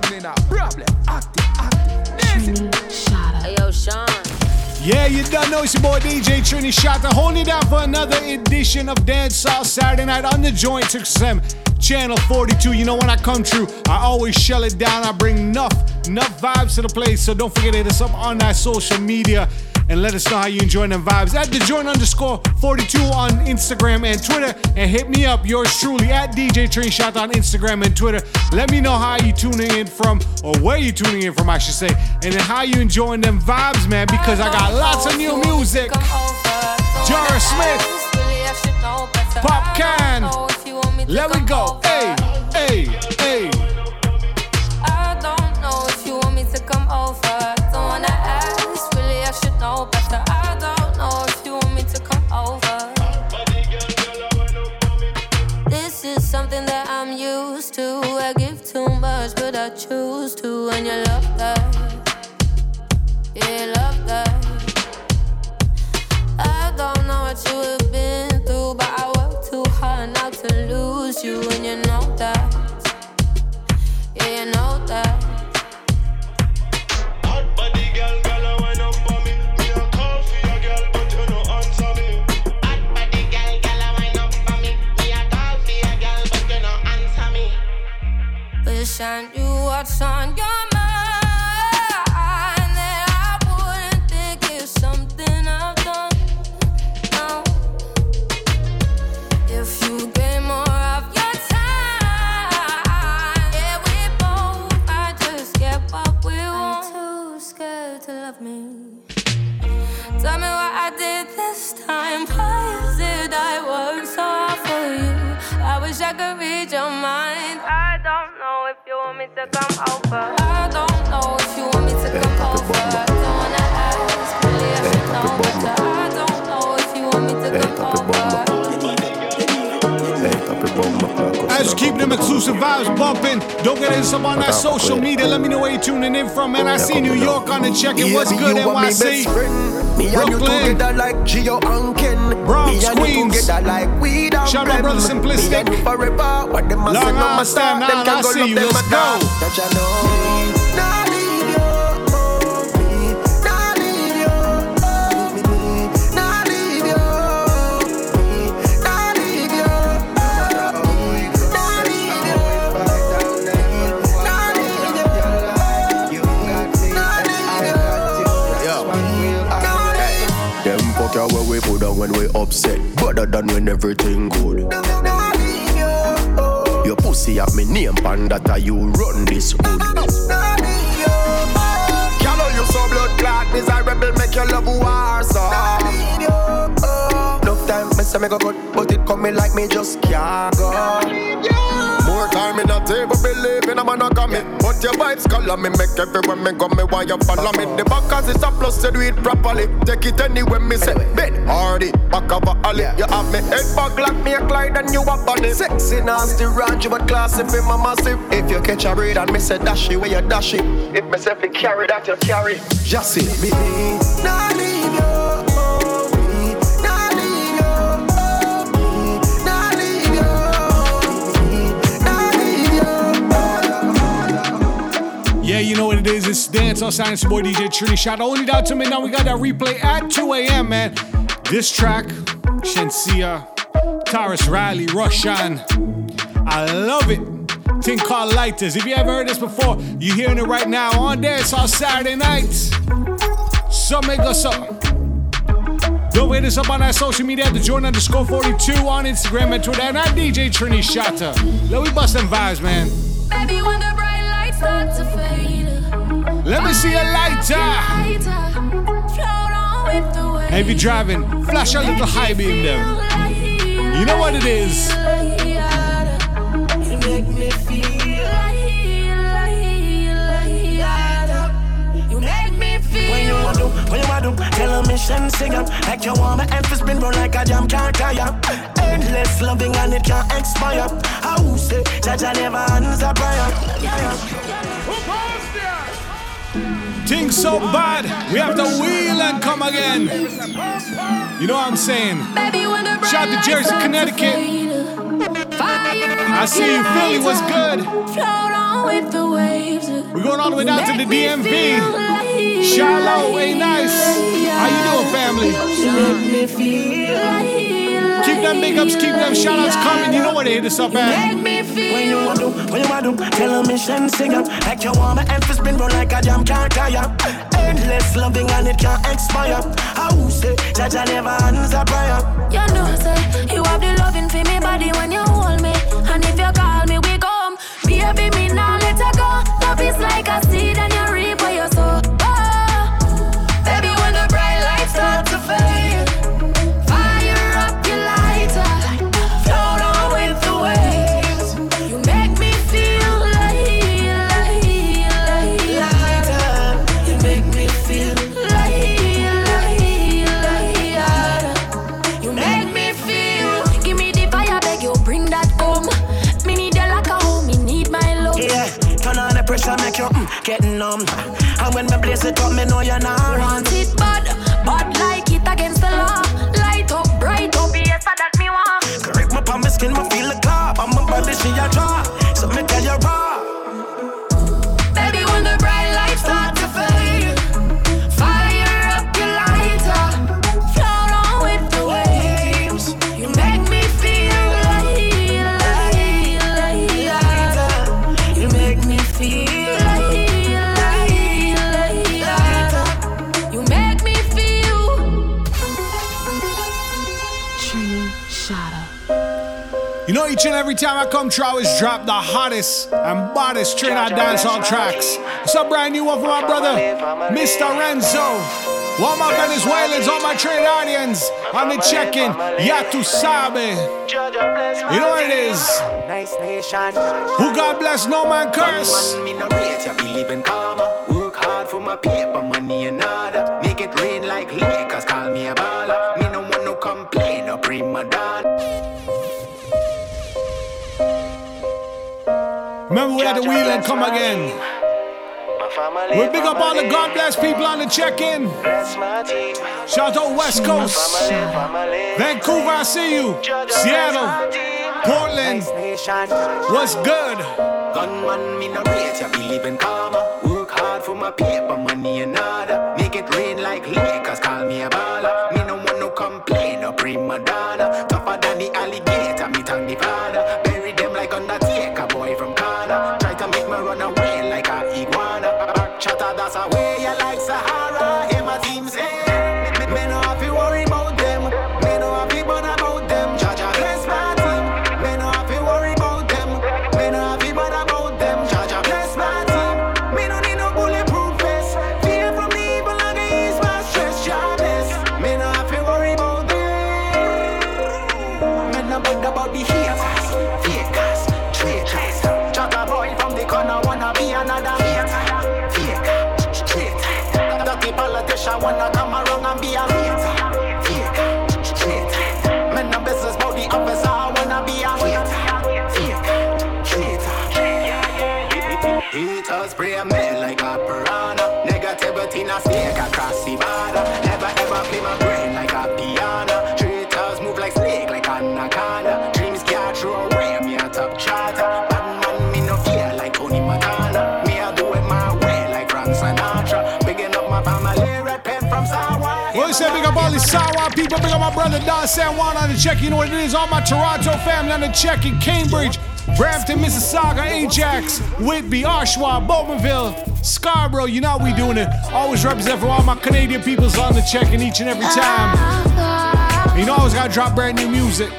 something now. Problem. Active, active. Hey, yo, Sean. Yeah, you don't know it's your boy DJ Trini Shatta holding it down for another edition of Dance South Saturday Night on the Joint 6SM Channel 42. You know when I come through, I always shell it down. I bring enough, enough vibes to the place. So don't forget to hit us up on that social media and let us know how you enjoying them vibes at the joint underscore 42 on Instagram and Twitter. And hit me up, yours truly, at DJ Train Shot on Instagram and Twitter. Let me know how you tuning in from, or where you tuning in from, I should say. And how you enjoying them vibes, man, because I got lots of new music. Jar Smith, Popcaan, let me go. Hey, hey, hey. Should know better. I don't know if you want me to come over. This is something that I'm used to. I give too much, but I choose to, and you love that. Yeah, love that. I don't know what you have been through, but I work too hard not to lose you, and you know that. Yeah, you know that. Wish I knew what's on your mind. That I wouldn't think it's something I've done. No. If you gave more of your time, yeah, we both might just get what we want. too scared to love me. Tell me what I did this time. Why is it I work so hard for you? I wish I could read your mind. I don't know if you want me to come over. I don't know if you want me to come over. I don't wanna ask, really I should know As you keep them exclusive vibes bumping, don't get us up on that social media. Let me know where you're tuning in from, man. I see New York on the check. It what's good, NYC? Me and you together like Gio and Ken. Bronx, Me and you Queens. together like weed and Shout out. Brother Simplistic. Me and you forever. What them a Long Island matter. Staten Them Island, can I go see you. Let's go. We put down when we upset. Better than when everything good. You. Your pussy have me name pan that a you run this hood. Girl, oh, you so blood clot, desirable, make your love war so. Enough time, me say me go good, but it come coming like me just can't go. More time in a table, believe in a man a me. But your vibes color me, make everywhere me go, me why you follow me. The back cause it's a plus to do it properly. Take it anywhere me say, bed hardy, back of a alley. You have me head back like me a Clyde and you a bunny. Sexy, nasty, range, but classy, fi my massive. If you catch a breed and me say dash it, where you dash it. If me say fi carry that, you carry. Just see me. me. Nah is. It's Dance on Science Boy DJ Trini Shatta. Only down to me now. We got that replay at 2 a.m., man. This track, Shenseea, Tarrus Riley, Rvssian. I love it. Thing called Lighters. If you ever heard this before, you're hearing it right now on Dance on Saturday nights. So make us up. Don't wait us up on our social media at the joint underscore 42 on Instagram and Twitter and at DJ Trini Shatta. Let me bust them vibes, man. Baby, when the bright lights start to fade, Let me see a lighter. Hey, if you're driving, flash a little high beam them. You know what it is. You You When you want to, you tell a mission sing up Like you want my to spin round like a jam can't tire Endless loving and it can't expire How say, Jaja never answer prayer Things so bad, we have to wheel and come again. You know what I'm saying? Baby, when the Shout to Jersey, Connecticut. I see you, Philly. What's good? Float on with the waves. We're going all the way down to the Make me feel DMV. Shallow, ain't nice. How you doing, family? Make me feel like- Keep them big ups, keep them shout outs coming. You know where to hit us up at. When you want to, when you want to, tell a mission sing up. Like you want my emphasis spin round like a jam can't tire. Endless loving and it can't expire. How say, Jaja never hands a prayer. You know, say you have the loving for me body when you every time I come through, I always drop the hottest and baddest Trinidad dancehall tracks. It's a brand new one for my brother, Mr. Renzo. All my Venezuelans, all my Trinidadians, on the check-in. Ya tu sabe. You know what it is. Who God bless, no man curse. Had the wheel and come again. We big up all the God bless people on the check-in. That's. Shout out West Coast. Vancouver, I see you. Seattle, Portland, what's good? Gunman, me no rate, you believe in karma. Work hard for my paper, money and order. People, big up my brother Don San Juan on the check. You know what it is? All my Toronto family on the check in Cambridge, Brampton, Mississauga, Ajax, Whitby, Oshawa, Bowmanville, Scarborough. You know how we doing it. Always represent for all my Canadian peoples on the check in each and every time. You know I always gotta drop brand new music,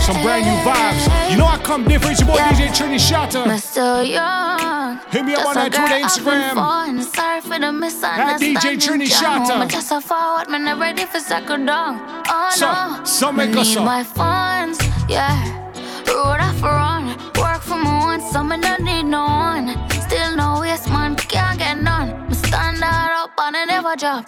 some brand new vibes. You know I come different. It's your boy DJ Trini Shatta. I'm still young. Hit me up on that Twitter, Instagram. Falling. Sorry for the misunderstanding. DJ Trini hold me Just a forward, man, I'm ready for second down. Oh So- no, so make us need my funds, yeah. Road off run, work for my own, so me don't need no one. Still no waste, man, can't get none. Me stand that up and I never drop.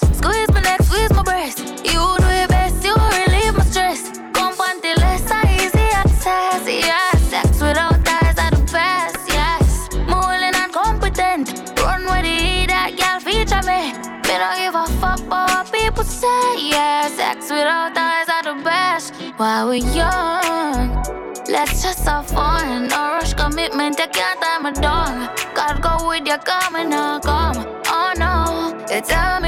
Sex without ties are the best. While we young, Let's just have fun. No rush commitment, you can't time a dawn. God go with you, come and not come. Oh no, you tell me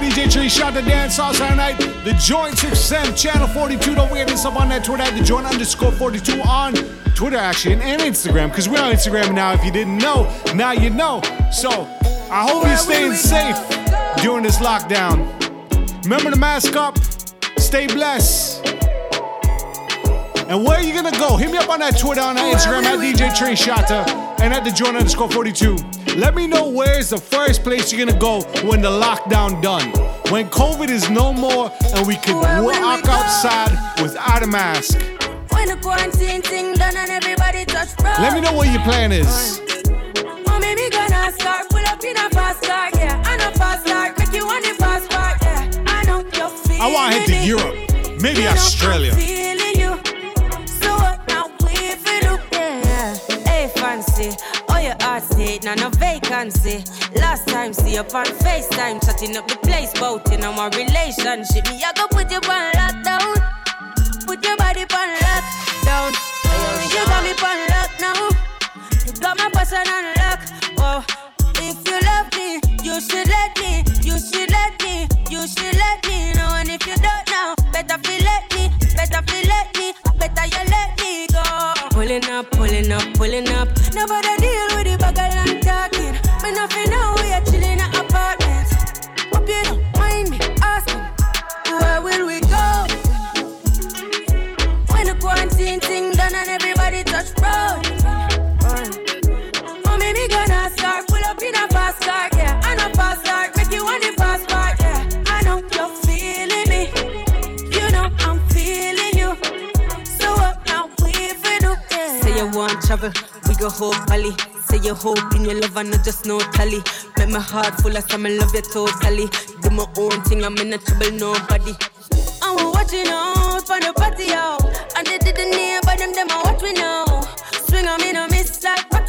DJ Tree the dance sauce Saturday night. The joint 6M channel 42. Don't forget this up on that Twitter at the joint underscore 42 on Twitter actually and, Instagram. Because we're on Instagram now. If you didn't know, now you know. So I hope you're staying safe during this lockdown. Remember to mask up, stay blessed. And where are you gonna go? Hit me up on that Twitter on that Instagram at DJ Trey Shata and at the joint underscore 42. Let me know where's the first place you're gonna go when the lockdown done. When COVID is no more and we can walk outside without a mask. When the quarantine thing done and everybody touch road. Let me know what your plan is. Oh, Mommy, me gonna start pull up in vacancy. Eh. Last time, see you on FaceTime, chatting up the place, bout on my relationship. Me, I go put you on lockdown. Put your body on lockdown. You got me on lock now. You got my person on lock. Oh, if you love me, you should let me. You should let me. You should let me know. And if you don't know, better feel let me. Better feel let me. Better you let me go. Pulling up, pulling up, pulling up. Nobody travel, we go whole Bali. Say you hope in your love and not just no tally. Make my heart full of some love you totally. Do my own thing, I'm in a trouble, nobody. I'm watching out for the party out. And they didn't hear, but them, them are what we know. Swing on me, no miss like. What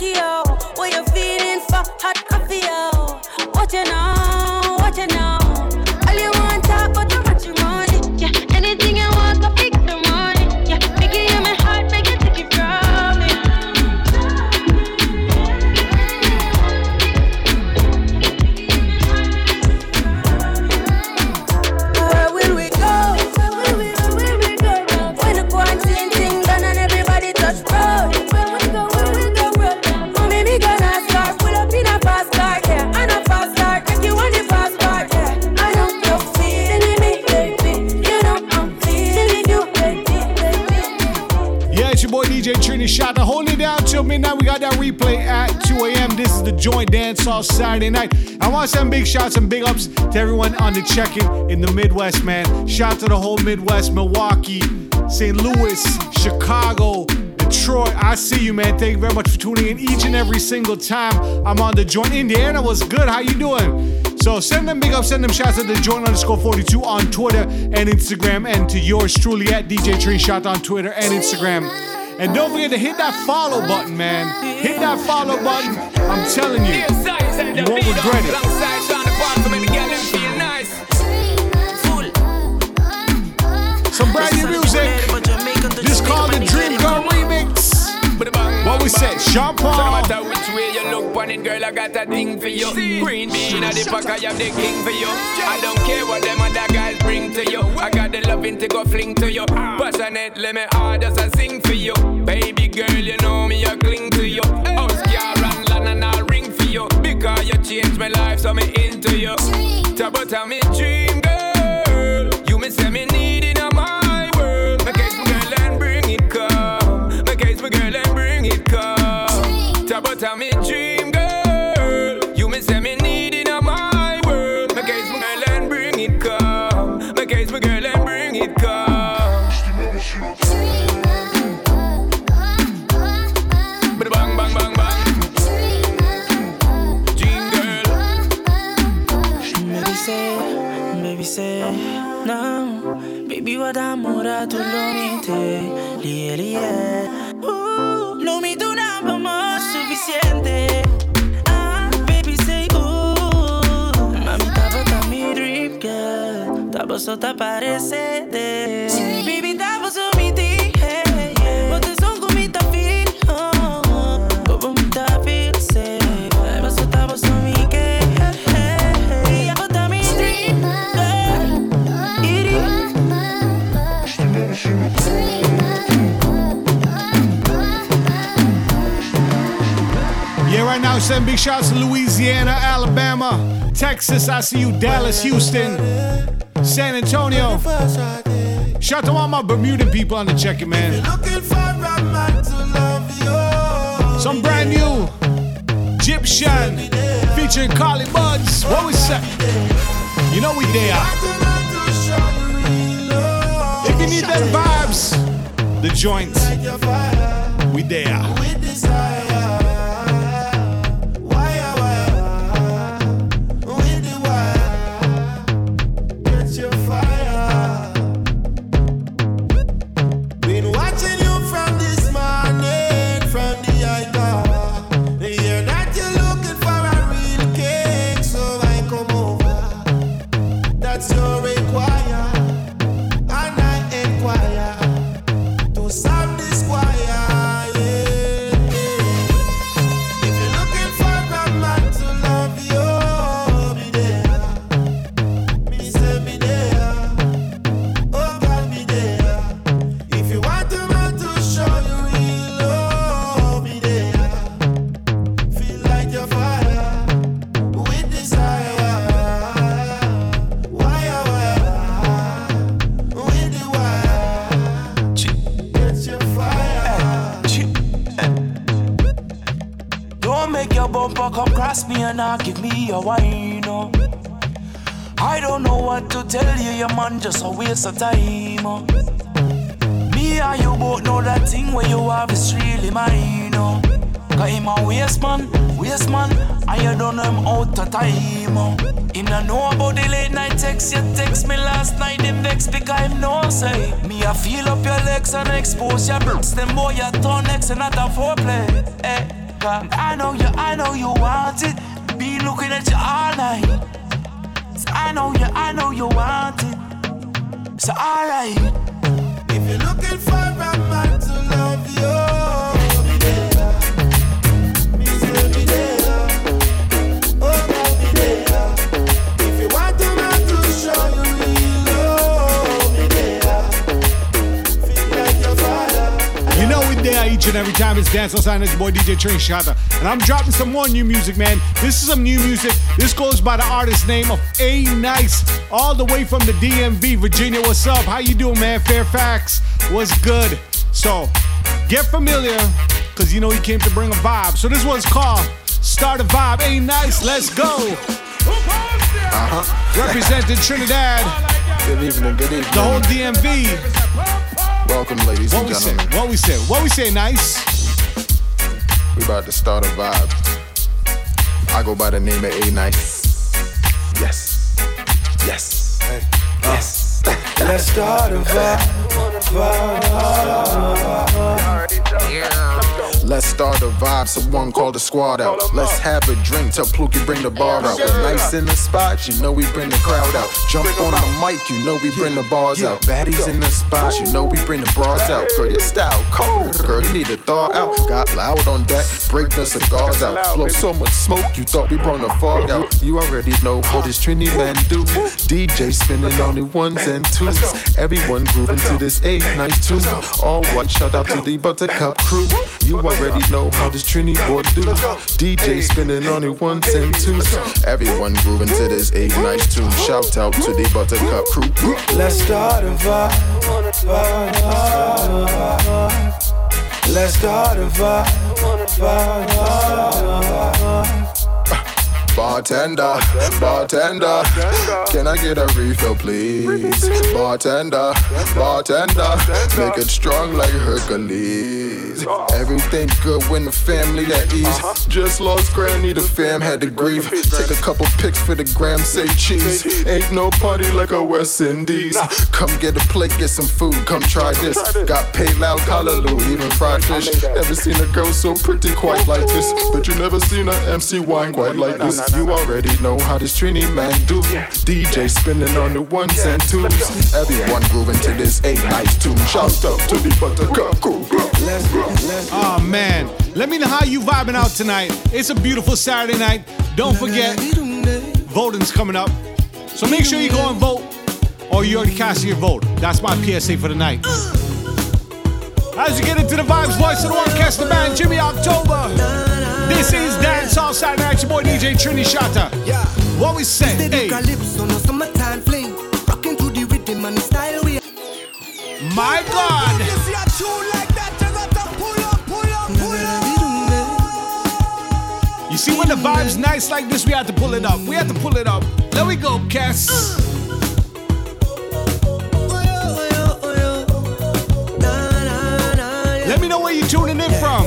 off Saturday night. I want to send big shouts and big ups to everyone on the check-in in the Midwest, man. Shout to the whole Midwest, Milwaukee, St. Louis, Chicago, Detroit. I see you, man. Thank you very much for tuning in each and every single time I'm on the joint. Indiana was good. How you doing? So send them big ups, send them shouts at the joint underscore 42 on Twitter and Instagram, and to yours truly at DJ Tree Shot on Twitter and Instagram. And don't forget to hit that follow button, man. Hit that follow button. I'm telling you, you won't regret it. Some brand new music. This called the Dream Girl Remix. What we say, Sean So no matter which way you look on it, girl, I got a thing for you. Green bean at the pack, I have the king for you. I don't care what them other guys bring to you. I got the loving to go fling to you. Passionate, let me hard as I sing for you. Baby girl, you know me, I cling to you. For you. Changed my life, so me into you. Talk about how me dream, girl. You me say me need in my world. My case, my girl, and bring it come. My case, my girl, and bring it come. Talk about how me dream, girl. You me say me need in my world. My case, my girl, and bring it come. My case, my girl, and bring it come. quería. Uh, lo mi duraba más suficiente. Ah, baby, say ooh. Mami, estaba tan mi dream girl. Estaba sota parece de. Send big shouts to Louisiana, Alabama, Texas, I see you, Dallas, Houston, San Antonio. Shout to all my Bermudan people on the check-in, man. Some brand new Egyptian featuring Carly Buds. What we say? You know we there. If you need them vibes, the joints, we there. Just a waste of time. Oh. Me and you both know that thing where you have is really mine. Oh. Cause him a waste man, waste man, and you don't know him out of time. Oh. Him not know about the late night text you text me last night, him vex because him no say. Me I feel up your legs and expose your breasts, them boy you turn next and not a foreplay. Eh, I know you, I know you want it. Be looking at you all night. I know you, I know you want it. So alright. If you're looking for a man to love you, be there. Me say be there. Oh, God, there. If you want a man to show you real love, be there. Feel like your fire. You know we there each and every time it's Dance Sign. It's your boy DJ Train Shata. And I'm dropping some more new music, man. This is some new music. This goes by the artist name of A Nice, all the way from the DMV, Virginia. What's up? How you doing, man? Fairfax, what's good? So, get familiar, because you know he came to bring a vibe. So this one's called Start a Vibe. A Nice, let's go. Uh-huh. Representing Trinidad, Good evening, good evening. the whole DMV. Welcome, ladies What and we say? gentlemen. What we say? What we say, Nice? We about to start a vibe. I go by the name of A Nice. Yes. Yes. Yes. Let's start a vibe. Let's start a vibe. Someone call the squad out. Let's have a drink. Tell Pluki bring the bar out. We're nice in the spot. You know we bring the crowd out. Jump on the mic. You know we bring the bars out. Baddies in the spot. You know we bring the bras out. Girl, your style cold. Girl, you need to thaw out. Got loud on that. Break the cigars out. Blow so much smoke. You thought we brought the fog out. You already know what this Trini man do. DJ spinning on the ones and twos. Everyone grooving to this eight night tune. All one shout out to the Buttercup crew. You already know how this Trini boy do. DJ spinning on the ones and twos. Everyone grooving to this eight night tune. Shout out to the Buttercup crew. Let's start a vibe. Let's start a vibe. Bartender, bartender, can I get a refill, please? Bartender, bartender, make it strong like Hercules. Everything good when the family at ease. Just lost granny, the fam had to grieve. Take a couple pics for the gram, say cheese. Ain't no party like a West Indies. Come get a plate, get some food, come try this. Got paid loud, callaloo, even fried fish. Never seen a girl so pretty quite like this. But you never seen a MC wine quite like this. You already know how this Trini man do. DJ spinning on the ones and twos. Everyone grooving to this eight nice tune. Shout out to the Buttercup crew. Oh man, let me know how you vibing out tonight. It's a beautiful Saturday night. Don't forget, voting's coming up. So make sure you go and vote, or you already cast your vote. That's my PSA for the night. As you get into the vibes, voice of the one, cast the band, Jimmy October. This is Dance All Saturday Night. Your boy DJ Trini Shatta. What we say? Hey. My God. You see, when the vibe's nice like this, we have to pull it up. We have to pull it up. There we go, Cass. Let me know where you're tuning in from.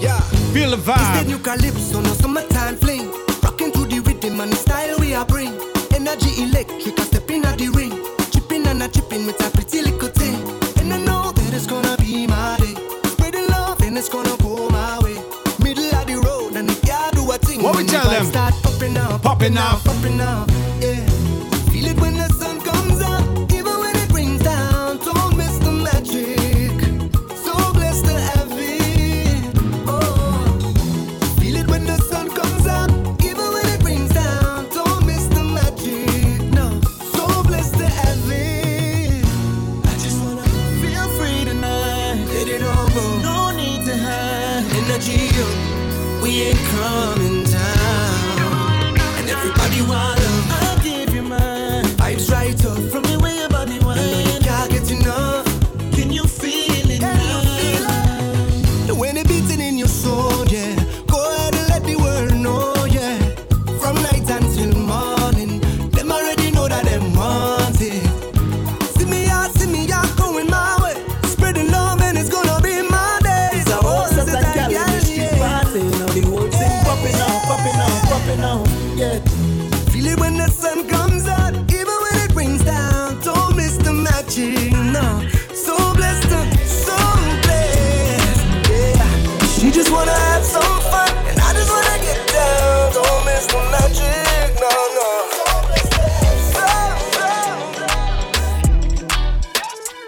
Yeah. Feel the It's vibe. the new calypso, no summertime fling. Rocking to the rhythm and the style we are bring. Energy electric, I step in at the ring. Chipping and a chipping with a pretty little thing. And I know that it's gonna be my day. Spreading love and it's gonna go my way. Middle of the road and if you do a thing. What we tell them? Start popping up, Popping up. popping up.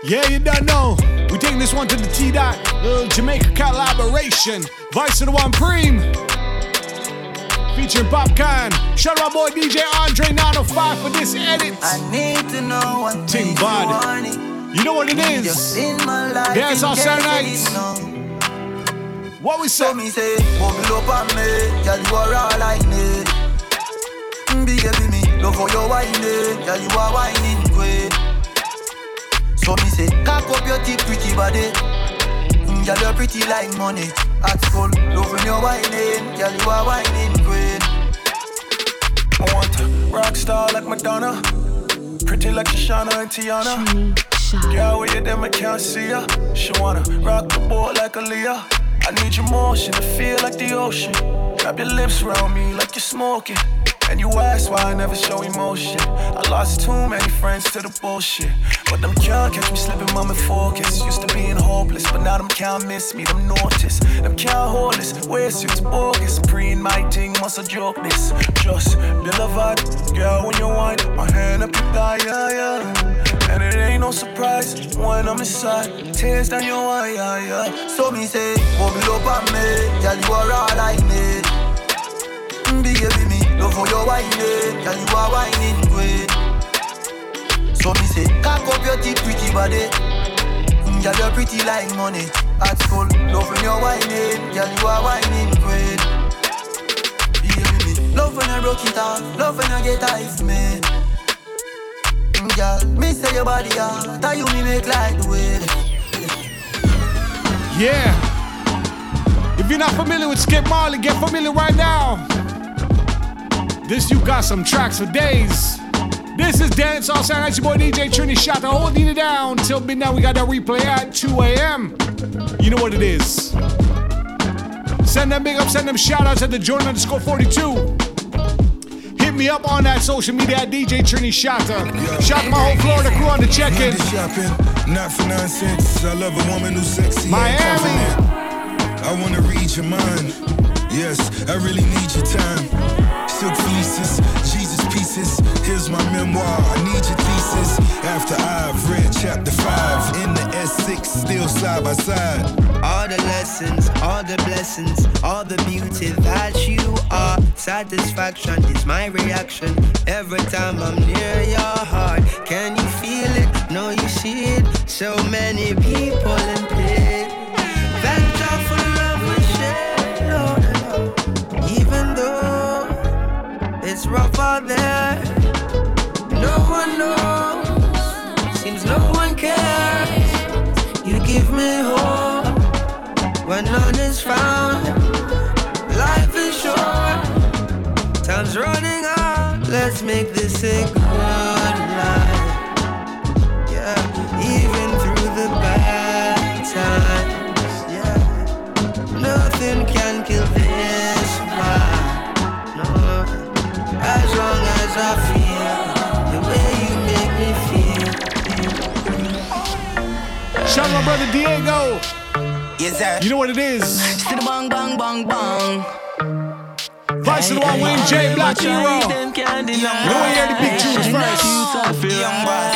Yeah, you don't know. We taking this one to the T dot. Little Jamaica collaboration. Vice of the One Preem. Featuring Popcaan. Shout out my boy DJ Andre 905 for this edit. I need to know what Ting Bud. you want it. You know what it is. Just in my life, Dance in Saturday nights. What we say? So me say, bubble up on me, girl you are all need. Big heavy me, love how you whining, girl you are whining queen. So me say, cock up your deep pretty body, Mm, girl you're pretty like money. At school, love when you're whining, girl you are whining queen. I want a rock star like Madonna, pretty like Shoshana and Tiana. Girl, where you them I can't see ya. She wanna rock the boat like Aaliyah. I need your motion to feel like the ocean. Grab your lips around me like you're smoking. And you ask why I never show emotion. I lost too many friends to the bullshit. But them can't catch me slipping, mom in focus. Used to being hopeless, but now them can't miss me, them notice. Them can't hold this, wear suits bogus. Pre in my thing, must a joke this. Just vibe, girl, when you whine, my hand up your thigh, yeah, yeah. And it ain't no surprise when I'm inside. Tears down your eye, yeah, yeah. So me say, bubble up on me, girl you are all need. Big heavy me, love how you whining, girl you are whining queen. So me say, cock up your deep pretty body, Mm, girl you're pretty like money. At school, love when you're whining, girl you are whining queen. Big love when I broke it off, love when I get ice me. Mm, Girl, me say your body hot, tell you me make like the way. Yeah. If you're not familiar with Skip Marley, get familiar right now. This you got some tracks for days. This is Dance All Sound. Night. Your boy DJ Trini Shatta holding it down till midnight. We got that replay at 2 a.m. You know what it is. Send them big up, send them shout outs at the Jordan underscore 42. Hit me up on that social media at DJ Trini Shatta. Uh, shout to my whole Florida crew on the check in. Not for nonsense. I love a woman who's sexy Miami. and confident. I wanna read your mind. Yes, I really need your time. Silk fleeces, Jesus pieces. Here's my memoir. I need your thesis. After I've read chapter five in the S6, still side by side. All the lessons, all the blessings, all the beauty that you are. Satisfaction is my reaction every time I'm near your heart. Can you feel it? No, you see it. So many people in. Rough out there, no one knows. Seems no one cares. You give me hope when none is found. Life is short, time's running out. Let's make this a Diego. Yes, sir. You know what it is. Still bang, bang, bang, bang. Vice of the one, Wayne J. Black Hero. You know we hear the big tunes first. Young boss.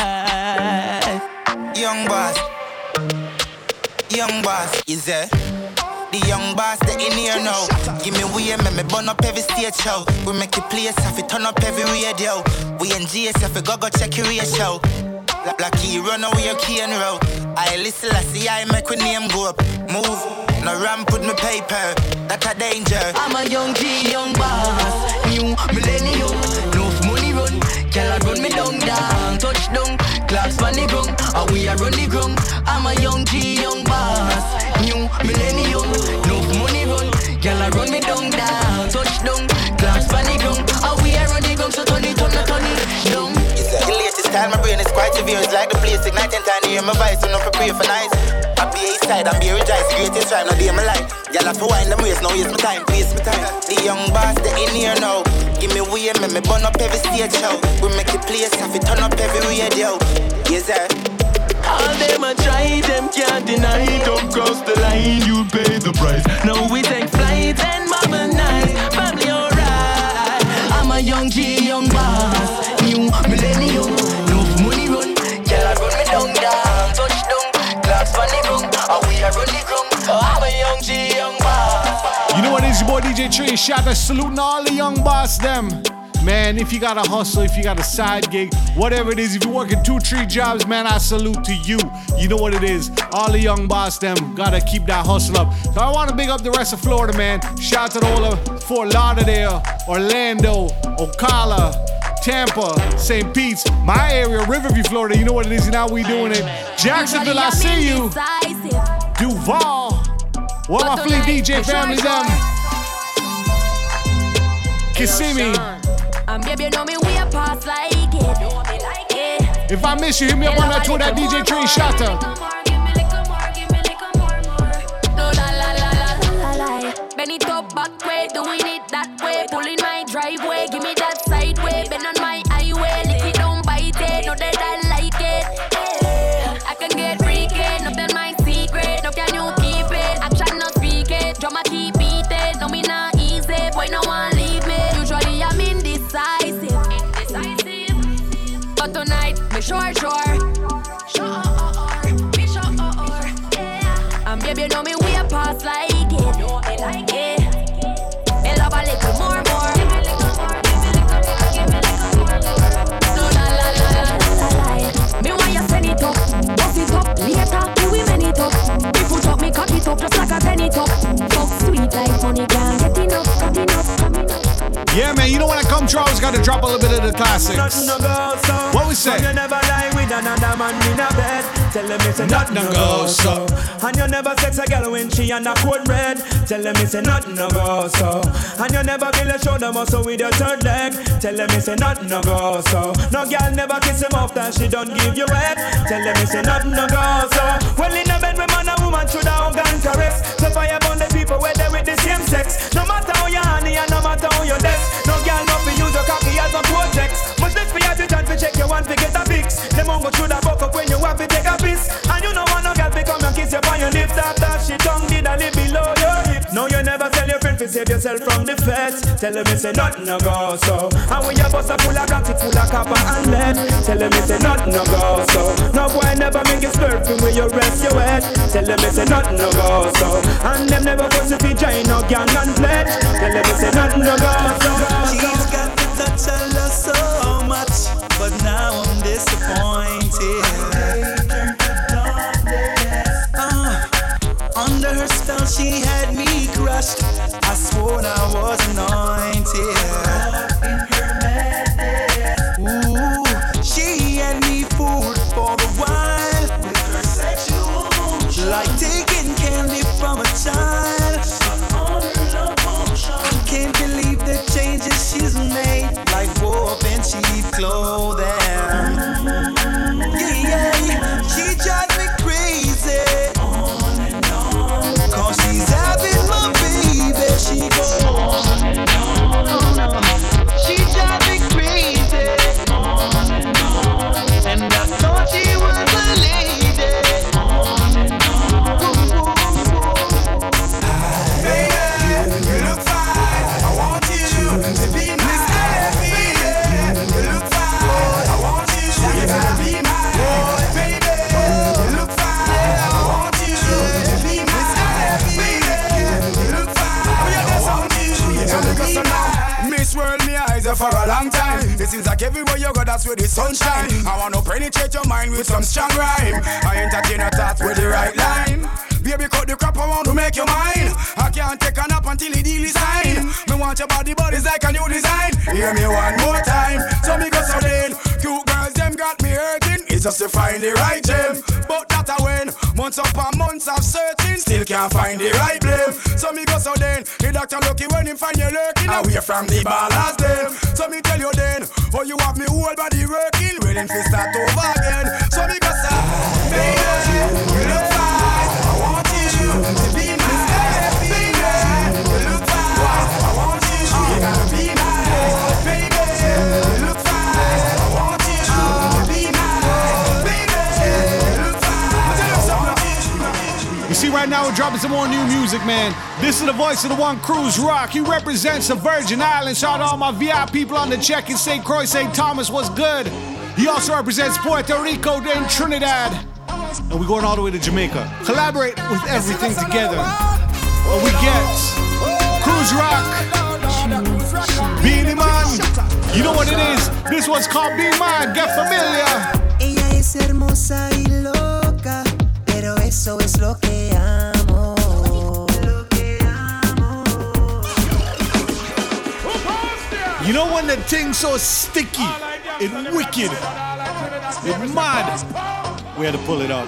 Young boss. Young boss. Is there? The young boss, the in here now. Give me way, make me burn up every stage show. We make it place, if we turn up every radio. We in GS, we go go check your ratio. Like Blacky run away and row. I listen, I see, I make we name go up. Move, no ramp with me paper. That's a danger. I'm a young G, young boss, new millennium. Enough money run, girl I run me down, down, touchdown, claps on the ground, and we are run the. I'm a young G, young boss, new millennium. It's like the place igniting time to hear my voice, so no prepare for nice. I be A side, I'm be rejoice, greatest rhyme, no day my life. Y'all have to wind them waist, now waste my time, waste my time. The young boss, they in here now. Give me way, make me burn up every stage show. We make it place, have it turn up every radio. Yes, sir. All them a try, them can't deny. Don't cross the line, you'll pay the price. Now we take flight and mama nice, family alright. I'm a young G, young boss, new millennium. You know what it is, your boy DJ Tree Shot saluting all the young boss them. Man, if you got a hustle, if you got a side gig, whatever it is, if you're working two, three jobs, man, I salute to you. You know what it is. All the young boss them gotta keep that hustle up. So I wanna big up the rest of Florida, man. Shout out to all of Fort Lauderdale, Orlando, Ocala, Tampa, St. Pete's, my area, Riverview, Florida. You know what it is, and how we doing it. Jacksonville, I see you. Duval. What my fleet DJ family them. Kissimmee. Um, baby, you know me, we a pass like it. If I miss you, hit me up on that tour, that DJ Tree Shatta. Yeah, man, you know when I come through, I always gotta drop a little bit of the classics. Nothing no go so. What we say? You never lie with another man in a bed. Tell them it's a Nothing no go so. And you never sex a girl when she on a code red. Tell them it's a nothing no go so. And you never feel a shoulder muscle with your third leg. Tell them it's a nothing no go so. No girl never kiss him off that she don't give you head. Tell them it's a nothing no go so. Well in save yourself from the feds. Tell them it's a nothing no go so. And when your bus a full of it full of copper and lead. Tell them it's a nothing no go so. No boy never make you slurping when you rest your head. Tell them it's a nothing no go so. And them never go to be giant no gang and pledge. Tell them it's a nothing no go so. She's got the touch I love so much, but now I'm disappointed. Uh, under her spell, she had me. Swore I was anointed. For a long time. It seems like everywhere you go, that's where the sunshine. I wanna penetrate your mind with some strong rhyme. I entertain your thoughts with the right line. Baby, cut the crap around to make you mine. I can't take a nap until the deal is signed. Me want your body, but it's like a new design. Hear me one more time. So me go so then. Cute girls, them got me hurting. It's just to find the right gem. But that I win. Months upon months of searching. Still can't find the right blame. So me go so then. The doctor lucky when him find you lurking. Away from the ballast then. So me tell you then. Oh, you have me whole body working. Ready to start over again. So me go so. Baby, right now we're dropping some more new music, man. This is the voice of the one Cruz Rock. He represents the Virgin Islands. Shout out to all my VI people on the check in St. Croix, St. Thomas. What's good? He also represents Puerto Rico and Trinidad. And we're going all the way to Jamaica. Collaborate with everything together. What we get Cruz Rock, Beenie Man. You know what it is? This one's called Be Mine. Get familiar. Eso es lo que amo. You know when the thing's so sticky, it wicked, it mad. We had to pull it up.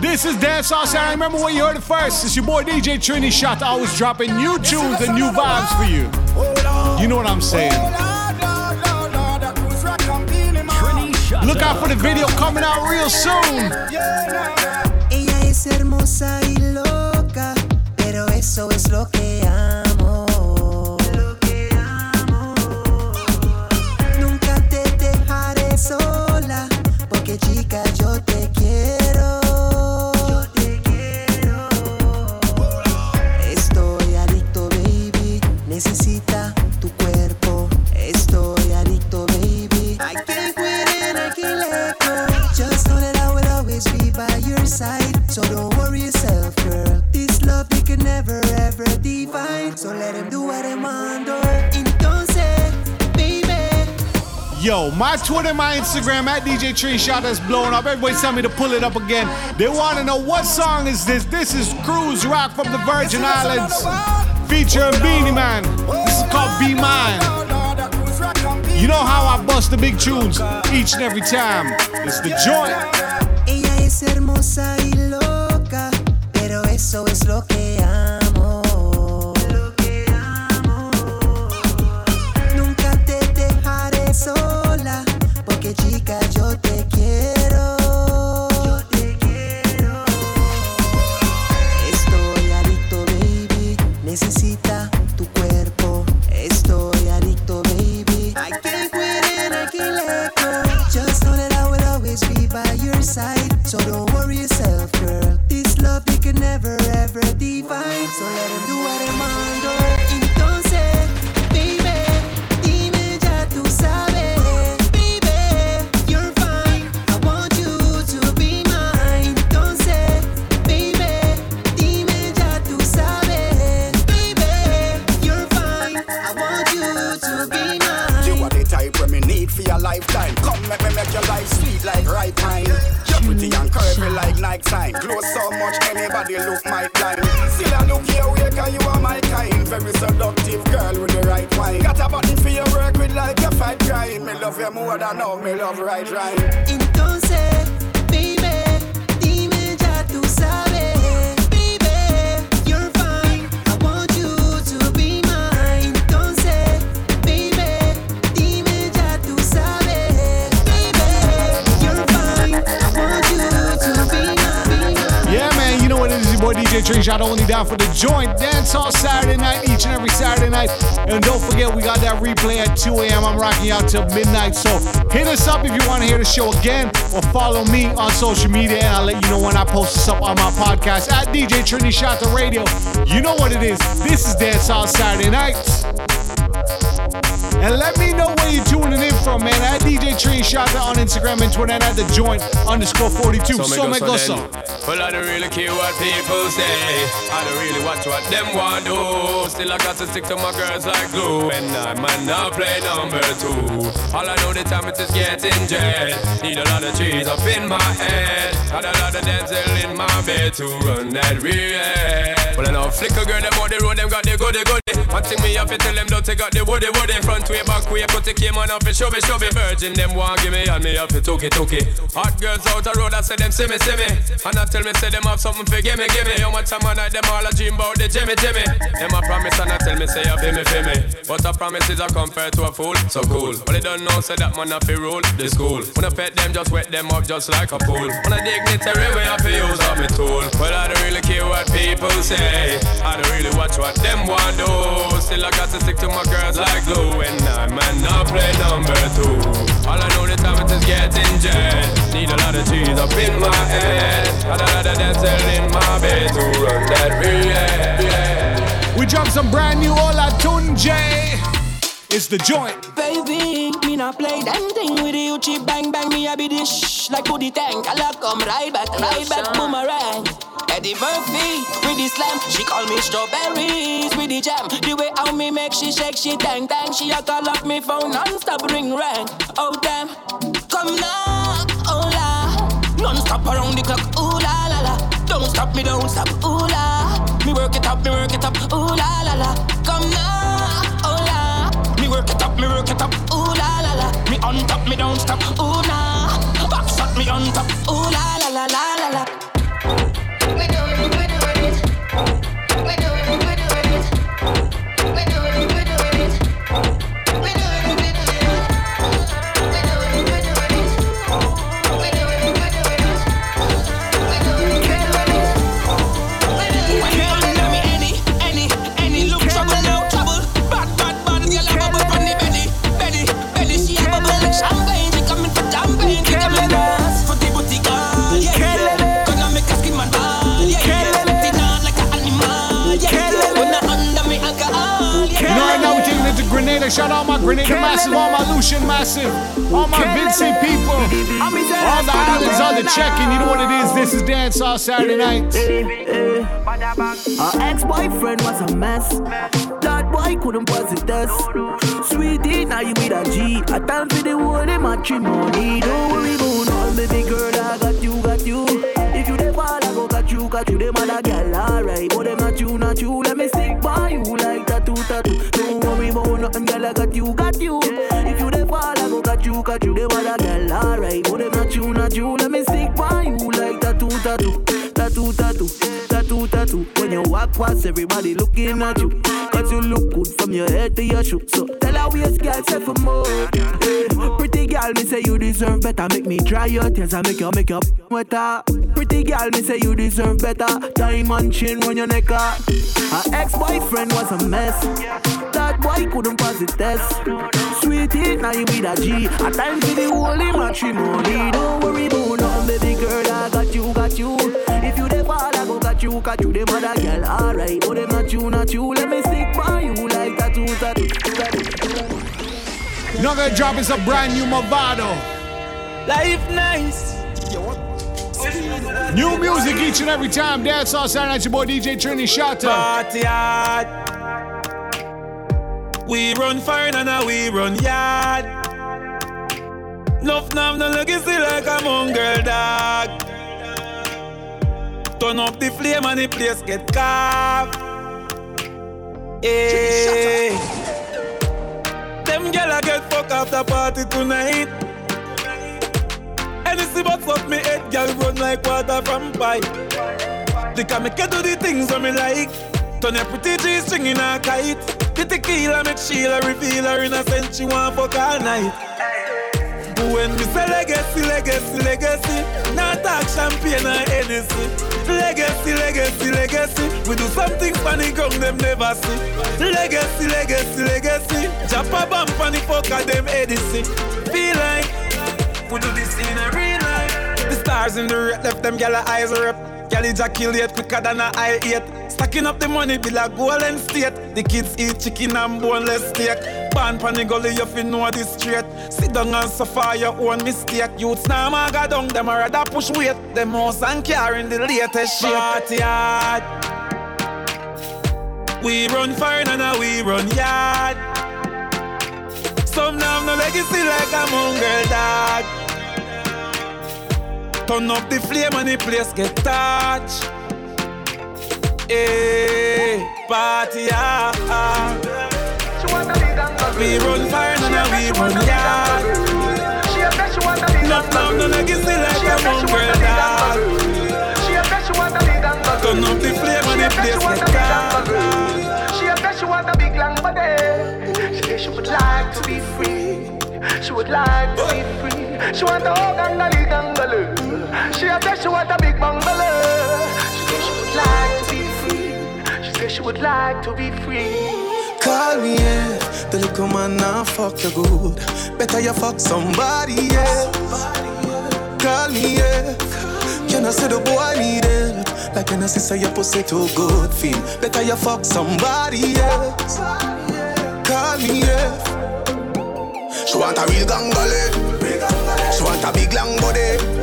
This is Dance Sauce, and I remember when you heard it first. It's your boy DJ Trini Shatta, always dropping new tunes and new vibes for you. You know what I'm saying? Look out for the video coming out real soon. My Twitter, my Instagram at DJ Trini Shatta that's blowing up. Everybody's telling me to pull it up again. They want to know what song is this? This is Cruise Rock from the Virgin Islands, featuring Beenie Man. This is called Be Mine. You know how I bust the big tunes each and every time. It's the joint. Need for your lifetime. Come make me make your life sweet like right time. You're pretty and curvy like night time. Glow so much anybody look my blind. Still I look your way 'cause you are my kind. Very seductive girl with the right wine. Got a button for your work with like a fight crime. Me love you more than all me love right right. Entonces, baby, dime ya tú sabes. Boy DJ Trini Shatta only down for the joint. Dance all Saturday night, each and every Saturday night. And don't forget, we got that replay at 2 a.m. I'm rocking out till midnight. So hit us up if you want to hear the show again or follow me on social media and I'll let you know when I post this up on my podcast at DJ Trini Shatta the Radio. You know what it is. This is Dance All Saturday Nights. And let me know where you're tuning in from, man. At DJ Trini Shatta on Instagram and Twitter and at the joint underscore 42. So, me go so. Well, I don't really care what people say. I don't really watch what them want do. Still, I got to stick to my girls like glue. And I might not play number two. All I know the time is just getting jet. Need a lot of cheese up in my head. Got a lot of dental in my bed to run that real. Well, I know flicker girl, them on the road, them got the goody goody. One thing me have to tell them, don't they got the woody woody. Front way, back way, put the came on up and show me, show me. Virgin, them want give me, and me have to took it, took it. Hot girls out the road, I say them, see me, see me. And I tell me, say them have something for give me, give me. How much time I night, them all a dream about the Jimmy, Jimmy. Them a promise, and I tell me, say you feel me, feel me. But a promise is a compare to a fool, so cool. But they don't know, say that man have to rule the school. When I pet them, just wet them up just like a pool. When I dignitary way, I feel use up me tool. Well, I don't really care what people say. I don't really watch what them want do. Still, I got to stick to my girls like glue. And I man not play number two. All I know the time it is getting jet. Need a lot of cheese up in my head. Got a lot of dental in my bed to run that real. We dropped some brand new Ola Tunje. It's the joint. Baby, me not play them thing with you. Cheap bang bang me a be dish like booty tank. I like come right back, right back boomerang. Eddie Murphy with the slam, she call me strawberries with the jam. The way how me make she shake, she tang tang. She a call up me phone non-stop ring rang. Oh damn, come now, oh la, non-stop around the clock. Ooh la la la, don't stop me, don't stop. Ooh la, me work it up, me work it up. Ooh la la la, come now, oh la, me work it up, me work it up. Ooh la la la, me on top, me don't stop. Ooh nah, back shot me on top. Ooh la la la la la la. Grenada. Shout out my Grenada massive, all my Lucian massive, all my Vincent people, all the islands on the check-in. You know what it is? This is Dance All Saturday night. Her ex-boyfriend was a mess. That boy couldn't possess us. Sweetie, now you with a G. I time for the whole matrimony. Don't worry about all, baby girl. I got you, got you. If you the fall, I go got you, got you. Them other girl, alright, but them not you, not you. Let me stick by you like tattoo, tattoo. Worry nothing, girl. I got you, got you. If you the fall, I go got you, got you. Them other girl, alright, but them not you, not you. Let me stick by you like tattoo, tattoo, tattoo, tattoo, tattoo, tattoo. backwards, everybody looking at you. Cause you look good from your head to your shoe. So tell her waist girl, say for more. Hey, pretty girl, me say you deserve better. Make me dry your tears and make you your wetter. Pretty girl, me say you deserve better. Diamond chain on your neck. Uh. Her ex-boyfriend was a mess. That boy couldn't pass the test. Sweetie, now you be that G. A time for the holy matrimony. Don't worry about no baby girl. I got you, got you. If you the fall, I go got you, got you. Them other girl, alright. But them not you, not you. Let me stick by you like tattoo, tattoo, tattoo. Now gonna drop is a brand new Movado. Life nice. New music each and every time. Dance all Saturday night. Your boy DJ Trini Shatta. Party hard. We run fire and now we run yard. Nuff nav no legacy like a mongrel dog. Turn up the flame and the place get carved. Hey. Them gyal a get fuck after party tonight. Anything but fuck me head, gyal run like water from pipe. They can make you do the things that me like. Turn your pretty G string in a kite. The tequila make Sheila reveal her innocent. She want fuck all night. When me say legacy, legacy, legacy, not talk champagne or Hennessy. Legacy, legacy, legacy, we do something funny ground them never see. Legacy, legacy, legacy, jump a bump on the fuck of them Edison. Feel like we do this in a real life. The stars in the red left them gyal eyes are up. Gyal ejaculate quicker than a eye eight. Stacking up the money be like golden state. The kids eat chicken and boneless steak. Pan pan the gully you fi know this straight. Sit down and suffer your own mistake. Youths now maga down them a rather push weight. Them house and car in the latest shape. Party hard. We run fire and now we run yard. Some now no legacy like a mongrel dog. Turn up the flame and the place get touched. Hey, party ah, ah. We run fire and we run yard. Enough now no legacy like a mongrel dog. Turn up the flame and the place get touched. She a she want a big long body. She would like to be free. She would like to be free. She want a leg and a She a she want a big bungalow. Would like to be free. Call me, yeah. The little man now fuck you good. Better you fuck somebody, yeah. Call me, yeah. Can I say the boy need help? Like I say your pussy too good feel? Better you fuck somebody, yeah. Call me, yeah. She want a real gangale. She want a big long body.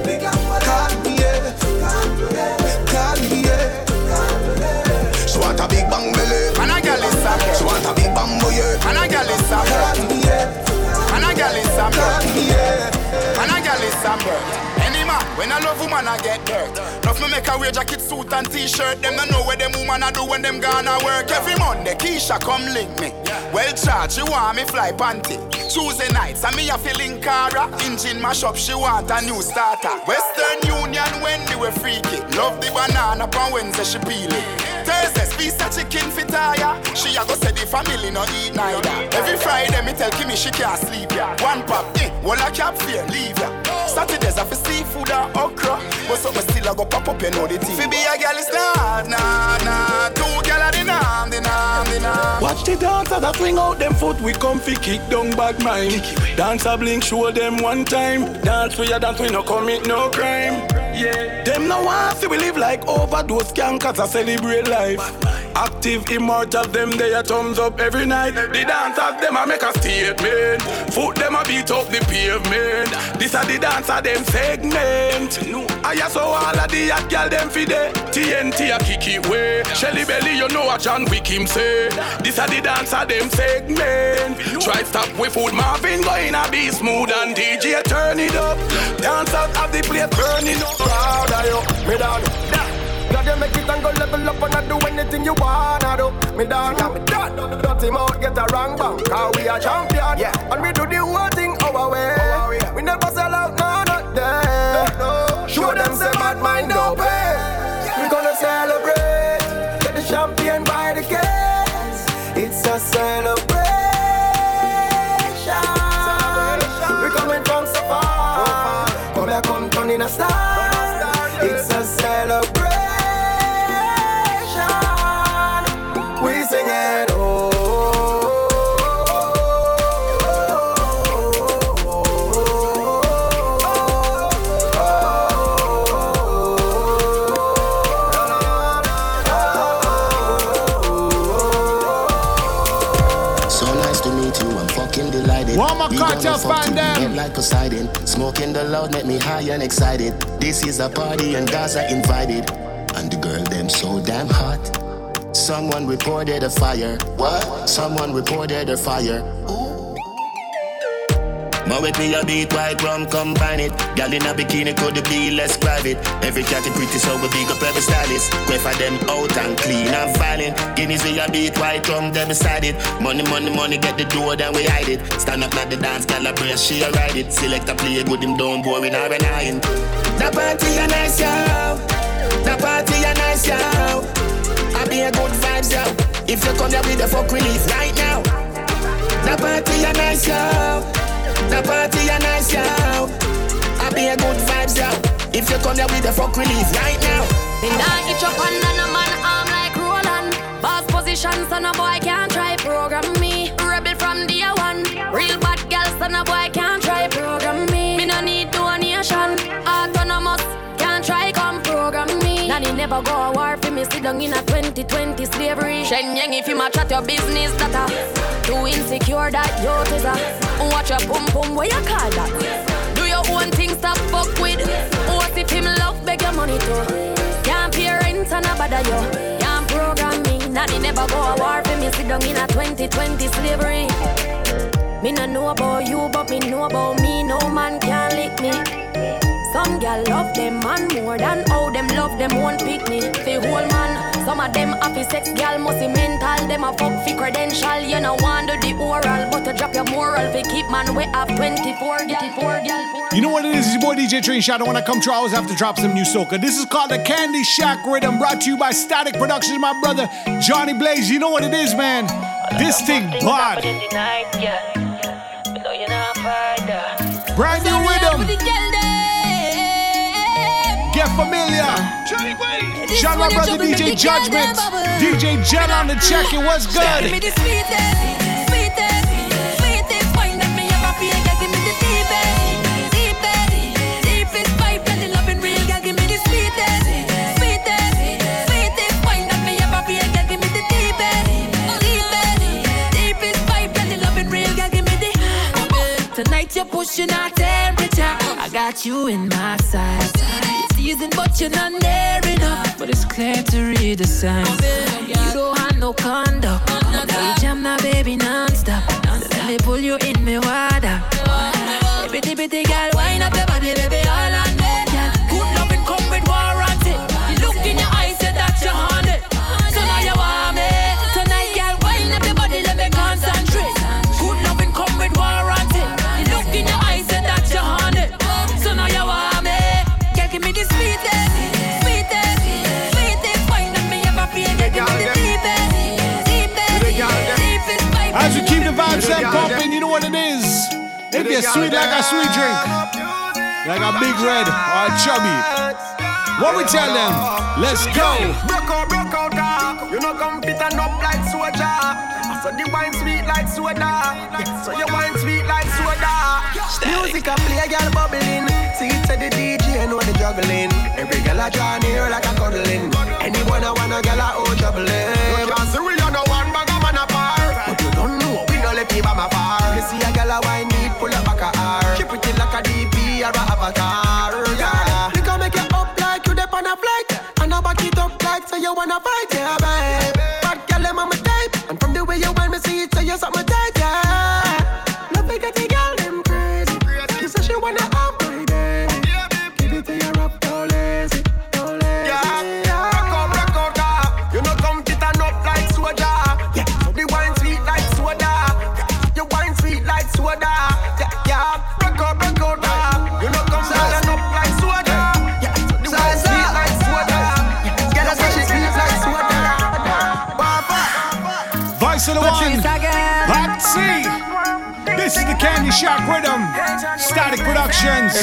And a girl is a Call me, yeah. And a girl is a Call me, yeah. And a girl is a Any man, when I love woman, I get dirt. Love me make her wear jacket, suit and t-shirt. Them don't know what them woman I do when them gonna work. Every Monday, Keisha come link me. Well charged, she want me fly panty. Tuesday nights, and me a feeling cara. Engine mash up, she want a new starter. Western Union, Wendy we freaky. Love the banana, on Wednesday she peel it. Thursdays, piece of chicken fit tire. She a go say the family no eat neither. Every Friday, me tell Kimmy she can't sleep ya. One pop, eh, one a cap fear, leave ya. Saturdays, I fi seafood and okra. But something still a go pop up, you know the thing. Fi be a girl is nah, nah, nah. Two girl a the nam, the nam, the nam. Watch the dancer that swing out them foot we comfy kick down bad mind. Dance a blink show them one time. Dance for your dance we no commit no crime. Yeah, them no want see we live like overdose cancers I celebrate life. Active immortal them they a thumbs up every night. The dancers them a make a statement. Foot them a beat up the pavement. This a the dancer them segment. I saw all of the hot girl them fi there. TNT a kick it way. Shelly belly you know what John Wick him say. This a the dancer them segment. Try stop with food Marvin going a be smooth and DJ turn it up. Dancers have the plate burning up. Proud of you, me dog. God, you make it and go level up and I do anything you wanna do. Me dog, yeah, me done. Dirty mouth get a wrong bang, cause we are champion. Yeah. And we do the whole thing our way. We never sell out, no, not there. Show them say bad mind don't delighted. One more We cartel gonna fuck fan till we them. like Poseidon. Smoking the loud make me high and excited. This is a party and Gaza invited. And the girl them so damn hot. Someone reported a fire. What? Someone reported a fire. Ma with me a beat white rum combine it. Girl in a bikini could be less private. Every cat pretty so we big up every stylist. Quay for them out and clean and violent. Guineas we a beat white rum them beside it. Money money money get the door then we hide it. Stand up at the dance girl a she a ride it. Select a play good him don't boring or an iron. The party a nice yo. The party a nice yo. I be a good vibes yo. If you come here with the fuck relief right now. The party a nice yo. The party a nice yo. I be a good vibes yo. If you come here with the fuck relief right now. Me nah itch up under no man arm like Roland. Boss position, so no boy can't try program me. Rebel from day one. Real bad girl, so no boy never go a war for me. Sit down in a 2020 slavery. Shen Yang, if you match at your business, that too insecure that you is a watch your pum pum. Where you call that? Do your own thing, stop fuck with. What if him love beg your money too? Can't pay rent and a bother you. Can't program me. Nanny never go a war for me. Sit down in a 2020 slavery. Me no know about you, but me know about me. No man can lick me. Some gal love them man more than how them love them one pick me. Fi whole man, some of them happy sex gal must be mental. Them a fuck fi credential. You know want do the oral, but to drop your moral fi keep man we have 24 gal, 4 gal. You know what it is? It's your boy DJ Trini Shatta. When I come through, I always have to drop some new soca. This is called the Candy Shack Rhythm, brought to you by Static Productions. My brother Johnny Blaze. You know what it is, man? This thing bad. Brand new rhythm. Get familiar. Shout out my brother DJ Judgment. DJ Jet on the check. It was good. Tonight you're pushing our temperature. I got you in my sights. It's season, but you're not there enough. But it's clear to read the signs. You don't have no conduct. Now you jam now, baby, non-stop. Let me pull you in me water. Bitty bitty girl, wind up your body, baby, all on vibes them pumping, you know what it is. If you're sweet like a sweet drink, like a big red or a chubby, what we tell them? Let's go. Broke out, broke out, dog. You know, come fit and up like soda. So the wine sweet like soda. So your wine sweet like soda. Music a play, girl bubbling. See it to the DJ, know the juggling. Every girl a draw near like a cuddling. Anyone I want a girl a avatar. Yeah. We can make it up like you dip on a flight. And I back it up like so you wanna fight, is the Candy Shack Rhythm. Static Productions.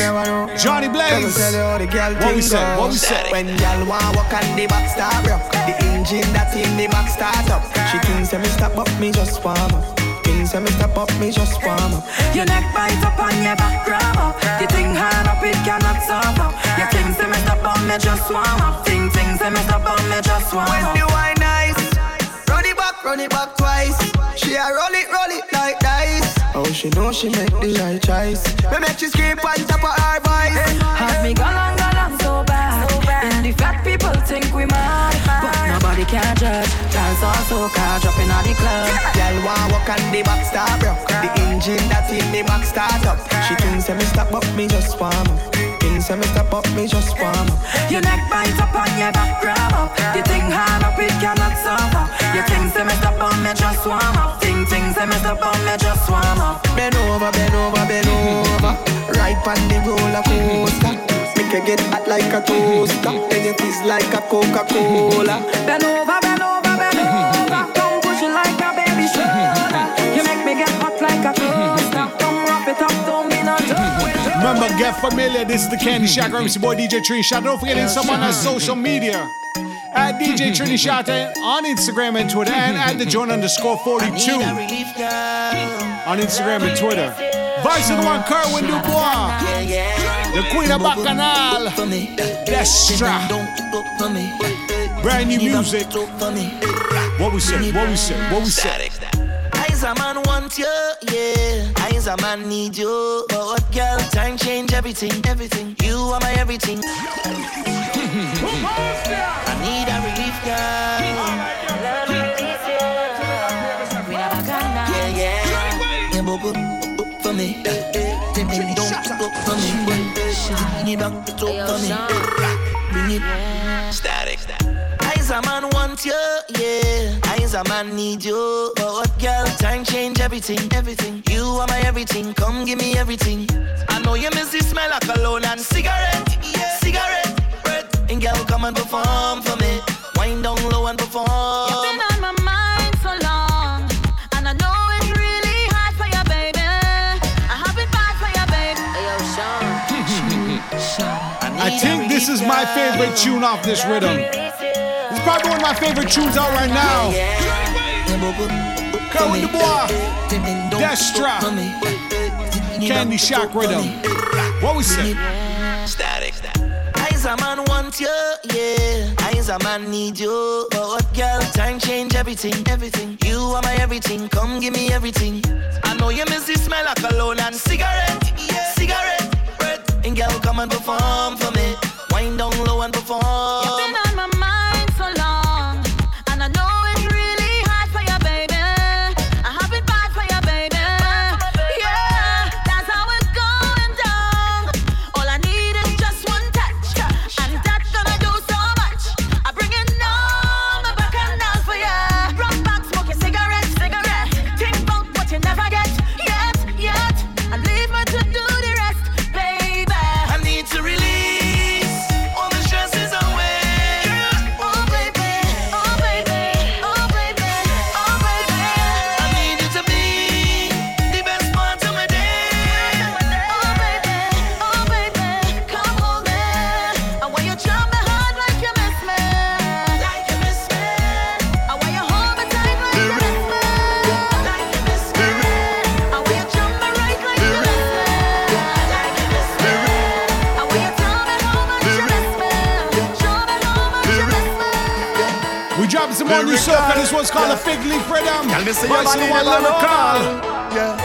Johnny Blaze. What we said? What we said? When y'all want walk on the back start up, the engine that in the back start up. She thinks me stop up, me just warm up. Things me stop up, me just warm up. Your neck bite up and your back grab up. You think hard up, it cannot stop up. Your things me stop up, me just warm up. Thing things me stop up, me just warm When up. the wine nice, run it back, run it back twice. She a roll it, roll it like dice. Oh, she know she make the right choice. Me make she scream on top of her voice. Have me gone on, gone on so bad. And the fat people think we mad. But nobody can judge. Dance also car dropping on the club. Y'all want walk on the back start up. The engine that in the back start up. She thinks me stop up, me just warm up. Things me stop up, me just warm up. Your neck bite up and your back grab up. You think hard up, it cannot up. You think say me stop on me just warm up. Think things say me stop on me just warm up. Bend over, bend over, bend over. Right on the roller coaster. Make you get hot like a toaster. Then you fizz like a Coca-Cola. Bend over, bend over, bend Remember, get familiar. This is the Candy Shack. I'm your boy DJ Trini Shatta. Don't forget to someone on social media. At DJ Trini Shatta on Instagram and Twitter. And at the joint underscore 42 on Instagram and Twitter. Vice of the one, Kerwin Dubois. The Queen of Bacchanal. Destra. Brand new music. What we say? What we say? What we say? Eyes a man want you, yeah. Eyes a man need you. But what girl? Time change everything, everything. You are my everything. I need a relief, girl. Yeah, yeah. For me. Then bring don't boop for me. Bring it back to top for me. Bring it static. Eyes a man want you, yeah. Eyes a man need you. But what girl? Time change everything, everything. You are my everything. Come give me everything. I know you miss the smell of cologne and cigarette, yeah. cigarette. Breath. And girl, come and perform for me. Wind down low and perform. You've been on my mind so long, and I know it's really hard for you, baby. I have it bad for you, baby. Yo, Sean. I think this is my favorite tune off this rhythm. It's probably one of my favorite tunes out right now. Kerwin Dubois. Destra. Candy Shack Rhythm. What we say? Static. Eyes a man want you, yeah. Eyes a man need you. But what girl? Time change everything, everything. You are my everything. Come give me everything. I know you miss the smell of cologne and cigarette, yeah. cigarette. Breath. And girl, come and perform for me. Wind down low and perform. We dropping some more new soca. This one's called a Fig Leaf Rhythm. Girl, me say your body the one never lyrical. Yeah,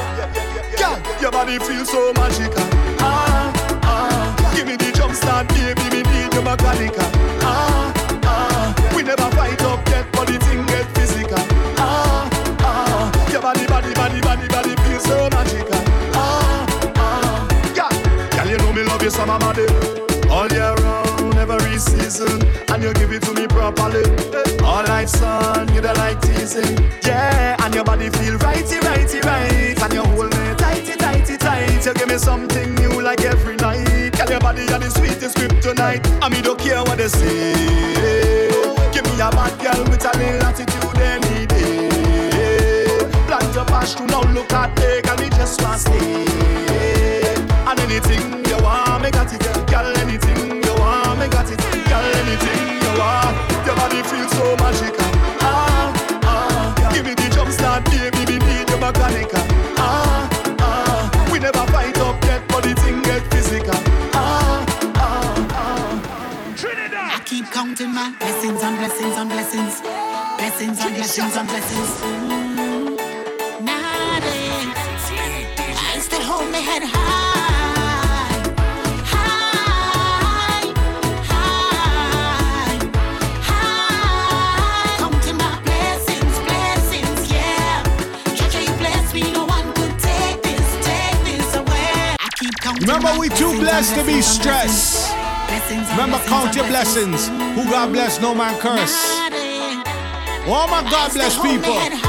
Girl, your body feels so magical. Ah, ah. Give me the jump start, baby. Me need your mechanical. Ah, ah. We never fight up yet, but the thing get physical. Ah, ah. Your body, body, body, body, body feels so magical. Ah, ah. Yeah, girl, you know me love you, so my body. All year round, every season, and you give it to me properly. All night sun, you don't like teasing. Yeah, and your body feel righty, righty, right. And you hold me tighty, tighty, tight. You give me something new like every night. Girl, your body are the sweetest kryptonite. And me don't care what they say. Give me a bad girl with a little attitude any day. dash to now look at me, girl, me just want stay. And anything you want, me got it, girl. Anything you want, me got it, girl. Anything you want, your body feels so magical. Ah, ah, give me the jump start, baby, me need your mechanical. Ah, ah, we never fight up yet, but the thing get physical. Ah, ah, ah. Trinidad. I keep counting my blessings on blessings on blessings. Blessings on blessings on blessings. Nowadays, I still hold my head high. Remember, we too blessed to be stressed. Remember, count your blessings. blessings. Who God bless, no man curse. Oh my God bless people.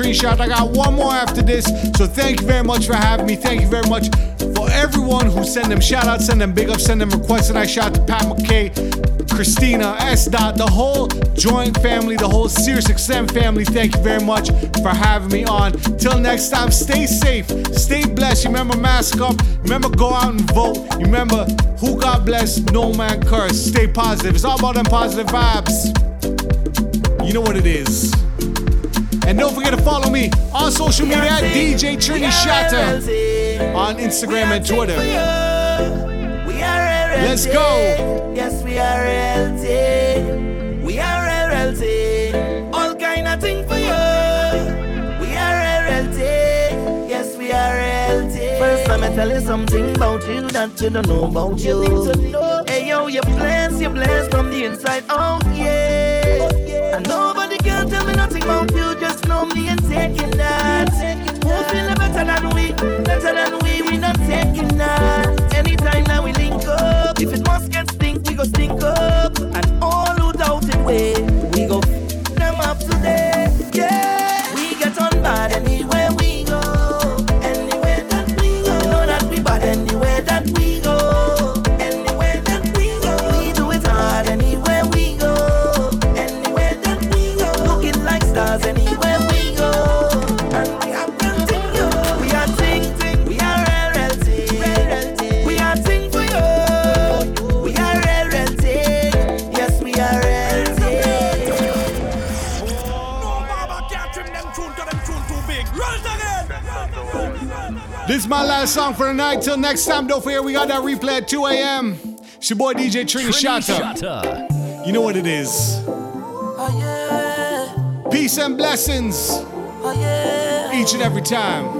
Trini Shatta. I got one more after this. So thank you very much for having me. Thank you very much for everyone who send them shout outs, send them big ups, send them requests. And I shout out to Pat McKay, Christina, S. Dot, the whole joint family, the whole Sirius XM family. Thank you very much for having me on. Till next time, stay safe, stay blessed. Remember, mask up. Remember, go out and vote. Remember, who God bless, no man curse. Stay positive. It's all about them positive vibes. You know what it is. And don't forget to follow me on social media at DJ Trini Shatta on Instagram and Twitter. We are Let's go. Yes, we are royalty. We are royalty. All kind of thing for you. We are royalty. Yes, we are royalty. First, let me tell you something about you that you don't know about you. Hey, yo, you're blessed, you're blessed from the inside out, yeah. And nobody can tell me nothing about you. Just know me and taking that. Who feel better than we? Better than we, we not taking that. Song for the night. Till next time, don't forget we got that replay at 2 a.m. It's your boy DJ Trini Shatta. You know what it is. Oh, Peace and blessings. Oh, Each and every time.